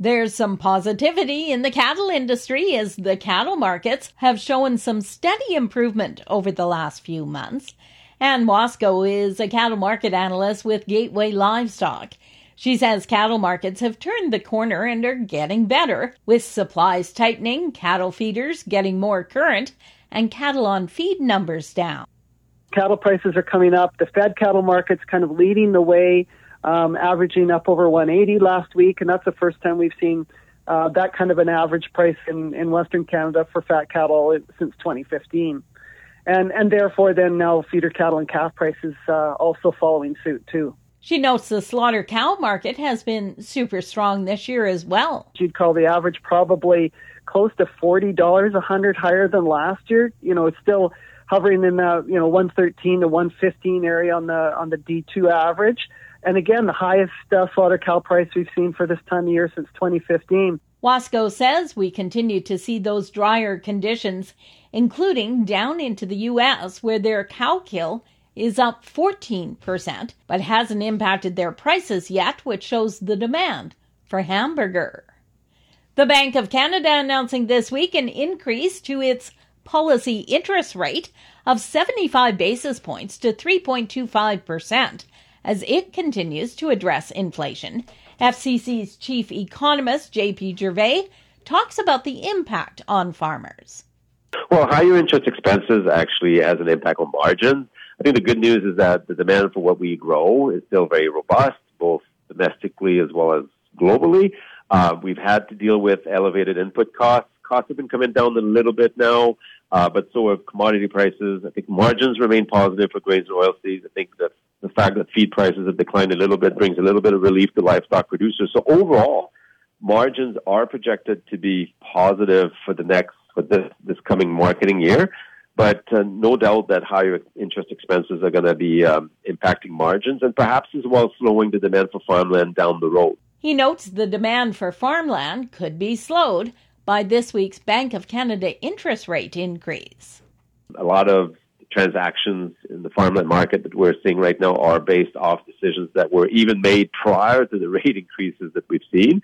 There's some positivity in the cattle industry as the cattle markets have shown some steady improvement over the last few months. Anne Wasko is a cattle market analyst with Gateway Livestock. She says cattle markets have turned the corner and are getting better, with supplies tightening, cattle feeders getting more current, and cattle on feed numbers down. Cattle prices are coming up. The fed cattle market's kind of leading the way um, averaging up over 180 last week, and that's the first time we've seen uh, that kind of an average price in, in Western Canada for fat cattle since 2015. And, and therefore, then now feeder cattle and calf prices uh, also following suit too. She notes the slaughter cow market has been super strong this year as well. You'd call the average probably close to forty dollars a hundred higher than last year. You know, it's still hovering in the you know 113 to 115 area on the on the D2 average. And again, the highest uh, slaughter cow price we've seen for this time of year since 2015. Wasko says we continue to see those drier conditions, including down into the U.S., where their cow kill is up 14%, but hasn't impacted their prices yet, which shows the demand for hamburger. The Bank of Canada announcing this week an increase to its policy interest rate of 75 basis points to 3.25% as it continues to address inflation. FCC's chief economist, JP Gervais, talks about the impact on farmers. Well, higher interest expenses actually has an impact on margins. I think the good news is that the demand for what we grow is still very robust, both domestically as well as globally. Uh, we've had to deal with elevated input costs. Costs have been coming down a little bit now, uh, but so have commodity prices. I think margins remain positive for grains and oilseeds. I think that the fact that feed prices have declined a little bit brings a little bit of relief to livestock producers. So overall, margins are projected to be positive for the next for this this coming marketing year. But uh, no doubt that higher interest expenses are going to be um, impacting margins and perhaps as well slowing the demand for farmland down the road. He notes the demand for farmland could be slowed by this week's Bank of Canada interest rate increase. A lot of transactions in the farmland market that we're seeing right now are based off decisions that were even made prior to the rate increases that we've seen.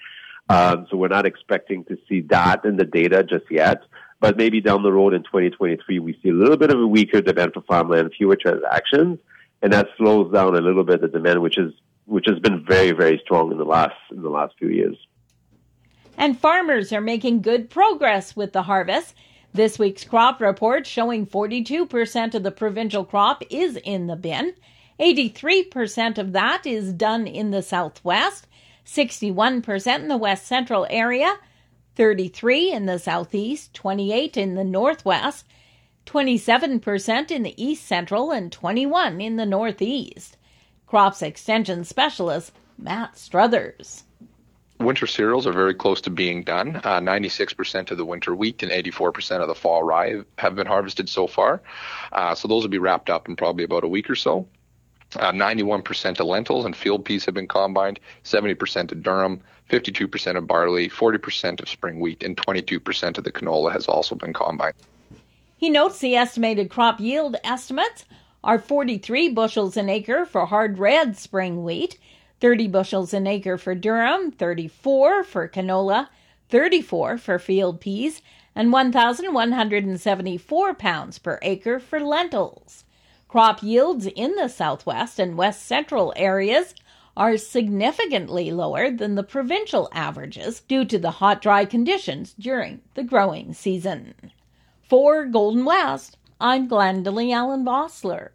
Um, so we're not expecting to see that in the data just yet. But maybe down the road in 2023, we see a little bit of a weaker demand for farmland, fewer transactions, and that slows down a little bit the demand, which is which has been very very strong in the last in the last few years. And farmers are making good progress with the harvest. This week's crop report showing 42% of the provincial crop is in the bin. 83% of that is done in the southwest, 61% in the west central area, 33 in the southeast, 28 in the northwest, 27% in the east central, and 21 in the northeast. Crops Extension Specialist Matt Struthers. Winter cereals are very close to being done. Uh, 96% of the winter wheat and 84% of the fall rye have been harvested so far. Uh, so those will be wrapped up in probably about a week or so. Uh, 91% of lentils and field peas have been combined, 70% of durum, 52% of barley, 40% of spring wheat, and 22% of the canola has also been combined. He notes the estimated crop yield estimates are 43 bushels an acre for hard red spring wheat, 30 bushels an acre for durum, 34 for canola, 34 for field peas, and 1,174 pounds per acre for lentils. Crop yields in the southwest and west central areas are significantly lower than the provincial averages due to the hot, dry conditions during the growing season. For Golden West, I'm Glendalee Allen Bossler.